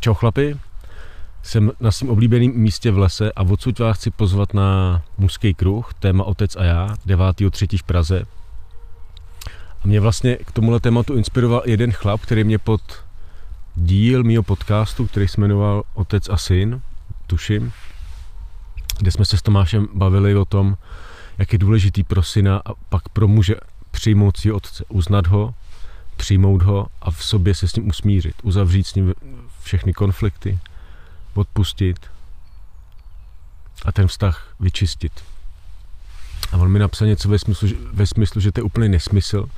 Čau chlapi, jsem na svém oblíbeném místě v lese a odsud vás chci pozvat na mužský kruh, téma Otec a já, 9.3. v Praze. A mě vlastně k tomuhle tématu inspiroval jeden chlap, který mě pod díl mýho podcastu, který se jmenoval Otec a syn, tuším, kde jsme se s Tomášem bavili o tom, jak je důležitý pro syna a pak pro muže přijmout si otce, uznat ho, přijmout ho a v sobě se s ním usmířit, uzavřít s ním všechny konflikty, odpustit a ten vztah vyčistit. A on mi napsal něco ve smyslu, ve smyslu, že to je úplný nesmysl,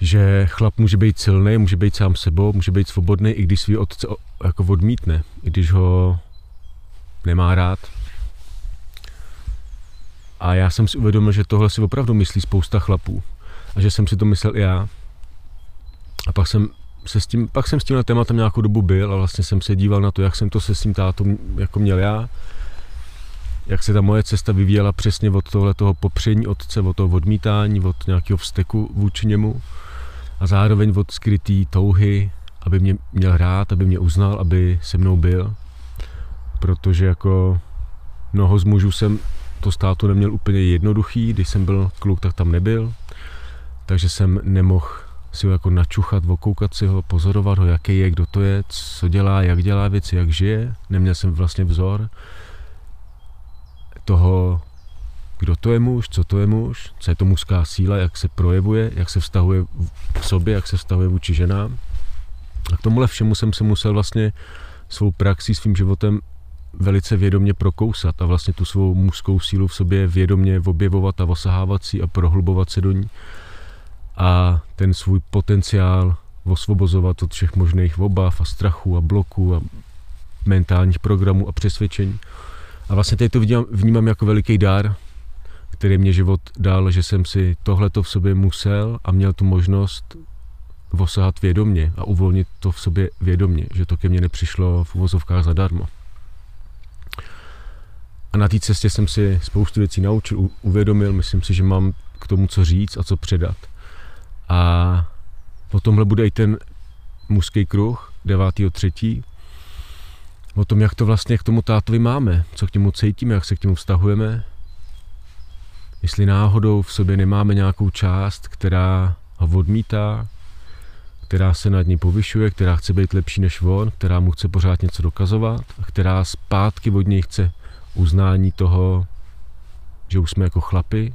že chlap může být silný, může být sám sebou, může být svobodný, i když svý otce jako odmítne, i když ho nemá rád. A já jsem si uvědomil, že tohle si opravdu myslí spousta chlapů. A že jsem si to myslel i já. A pak jsem se s tím, pak jsem s tím tématem nějakou dobu byl a vlastně jsem se díval na to, jak jsem to se s tím tátou jako měl já, jak se ta moje cesta vyvíjela přesně od tohle toho popření otce, od toho odmítání, od nějakého vzteku vůči němu a zároveň od skrytý touhy, aby mě měl rád, aby mě uznal, aby se mnou byl. Protože jako mnoho z mužů jsem to státu neměl úplně jednoduchý, když jsem byl kluk, tak tam nebyl. Takže jsem nemohl si ho jako načuchat, okoukat si ho, pozorovat ho, jaký je, kdo to je, co dělá, jak dělá věci, jak žije. Neměl jsem vlastně vzor toho, kdo to je muž, co to je muž, co je to mužská síla, jak se projevuje, jak se vztahuje k sobě, jak se vztahuje vůči ženám. A k tomuhle všemu jsem se musel vlastně svou praxí, svým životem velice vědomně prokousat a vlastně tu svou mužskou sílu v sobě vědomně objevovat a osahávat si a prohlubovat se do ní a ten svůj potenciál osvobozovat od všech možných obav a strachu a bloků a mentálních programů a přesvědčení. A vlastně teď to vnímám, vnímám jako veliký dar, který mě život dal, že jsem si tohleto v sobě musel a měl tu možnost osahat vědomně a uvolnit to v sobě vědomně, že to ke mně nepřišlo v uvozovkách zadarmo. A na té cestě jsem si spoustu věcí naučil, uvědomil, myslím si, že mám k tomu co říct a co předat. A po tomhle bude i ten mužský kruh 9.3. O tom, jak to vlastně k tomu tátovi máme, co k němu cítíme, jak se k němu vztahujeme. Jestli náhodou v sobě nemáme nějakou část, která ho odmítá, která se nad ní povyšuje, která chce být lepší než on, která mu chce pořád něco dokazovat a která zpátky od něj chce uznání toho, že už jsme jako chlapi,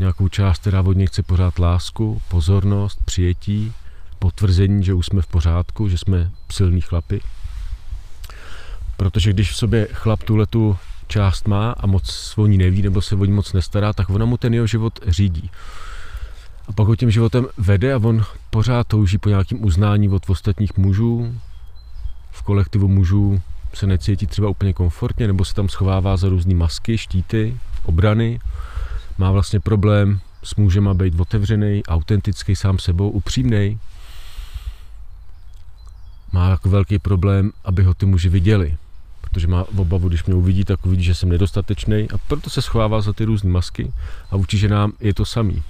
nějakou část, která od něj chce pořád lásku, pozornost, přijetí, potvrzení, že už jsme v pořádku, že jsme silní chlapi. Protože když v sobě chlap tuhle tu část má a moc o ní neví nebo se o ní moc nestará, tak ona mu ten jeho život řídí. A pak ho tím životem vede a on pořád touží po nějakém uznání od ostatních mužů. V kolektivu mužů se necítí třeba úplně komfortně nebo se tam schovává za různé masky, štíty, obrany má vlastně problém s mužem být otevřený, autentický sám sebou, upřímný. Má jako velký problém, aby ho ty muži viděli, protože má obavu, když mě uvidí, tak uvidí, že jsem nedostatečný a proto se schovává za ty různé masky a vůči ženám je to samý.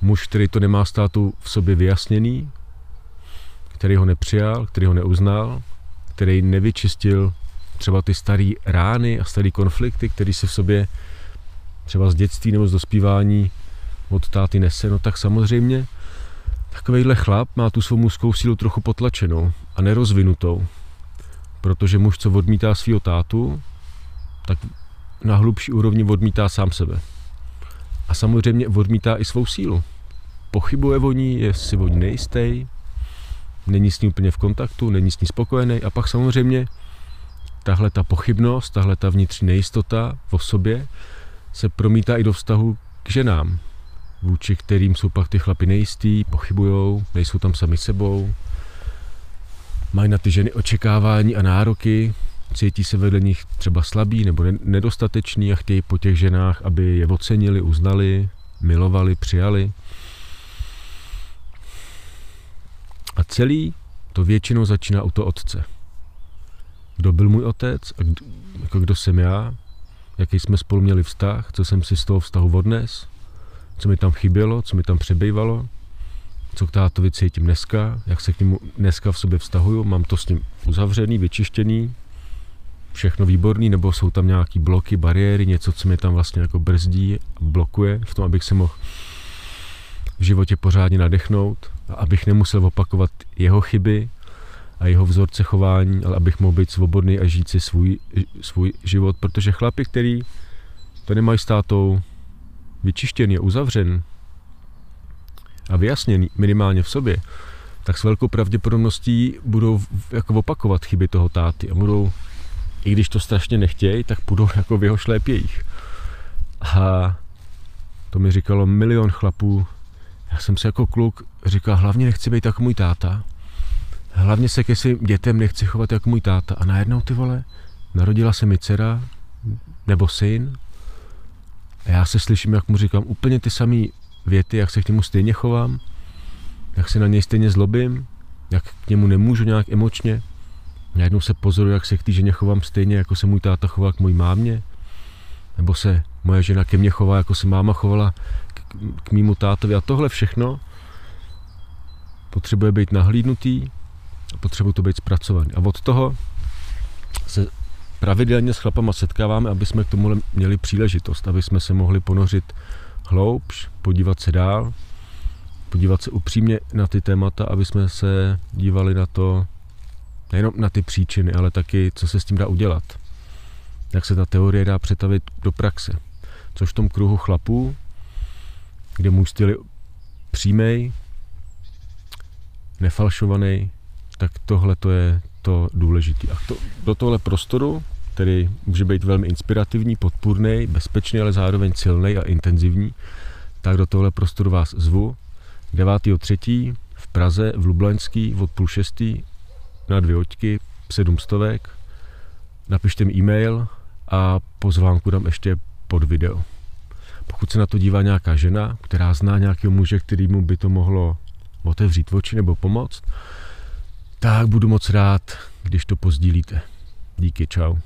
Muž, který to nemá státu v sobě vyjasněný, který ho nepřijal, který ho neuznal, který nevyčistil třeba ty staré rány a staré konflikty, které se v sobě třeba z dětství nebo z dospívání od táty nese, no tak samozřejmě takovejhle chlap má tu svou mužskou sílu trochu potlačenou a nerozvinutou. Protože muž, co odmítá svého tátu, tak na hlubší úrovni odmítá sám sebe. A samozřejmě odmítá i svou sílu. Pochybuje o ní, je si o ní nejistý, není s ní úplně v kontaktu, není s ní spokojený a pak samozřejmě tahle ta pochybnost, tahle ta vnitřní nejistota v sobě se promítá i do vztahu k ženám, vůči kterým jsou pak ty chlapy nejistý, pochybujou, nejsou tam sami sebou, mají na ty ženy očekávání a nároky, cítí se vedle nich třeba slabý nebo nedostatečný a chtějí po těch ženách, aby je ocenili, uznali, milovali, přijali. A celý to většinou začíná u toho otce. Kdo byl můj otec a kdo, jako kdo jsem já, jaký jsme spolu měli vztah, co jsem si z toho vztahu odnes, co mi tam chybělo, co mi tam přebývalo, co k tátovi cítím dneska, jak se k němu dneska v sobě vztahuju, mám to s ním uzavřený, vyčištěný, všechno výborný, nebo jsou tam nějaký bloky, bariéry, něco, co mě tam vlastně jako brzdí a blokuje v tom, abych se mohl v životě pořádně nadechnout abych nemusel opakovat jeho chyby a jeho vzorce chování, ale abych mohl být svobodný a žít si svůj, svůj život, protože chlapi, který to nemají státou vyčištěný a uzavřen a vyjasněný minimálně v sobě, tak s velkou pravděpodobností budou jako opakovat chyby toho táty a budou, i když to strašně nechtějí, tak budou jako v jeho šlépějích. A to mi říkalo milion chlapů. Já jsem si jako kluk říkal, hlavně nechci být jako můj táta. Hlavně se ke svým dětem nechci chovat jako můj táta. A najednou ty vole, narodila se mi dcera, nebo syn. A já se slyším, jak mu říkám úplně ty samé věty, jak se k němu stejně chovám, jak se na něj stejně zlobím, jak k němu nemůžu nějak emočně. Najednou se pozoruju, jak se k té ženě chovám stejně, jako se můj táta choval k mojí mámě. Nebo se moje žena ke mně chová, jako se máma chovala k, k mýmu tátovi. A tohle všechno potřebuje být nahlídnutý a potřebuje to být zpracovaný. A od toho se pravidelně s chlapama setkáváme, aby jsme k tomu měli příležitost, aby jsme se mohli ponořit hloubš, podívat se dál, podívat se upřímně na ty témata, aby jsme se dívali na to, nejenom na ty příčiny, ale taky, co se s tím dá udělat. Jak se ta teorie dá přetavit do praxe. Což v tom kruhu chlapů, kde můj styl je přímej, nefalšovaný, tak tohle to je to důležité. A to, do tohle prostoru, který může být velmi inspirativní, podpůrný, bezpečný, ale zároveň silný a intenzivní, tak do tohle prostoru vás zvu 9.3. v Praze, v Lublaňský, od půl šestý na dvě oťky, sedm stovek. Napište mi e-mail a pozvánku dám ještě pod video. Pokud se na to dívá nějaká žena, která zná nějakého muže, kterýmu by to mohlo otevřít oči nebo pomoct, tak budu moc rád, když to pozdílíte. Díky, čau.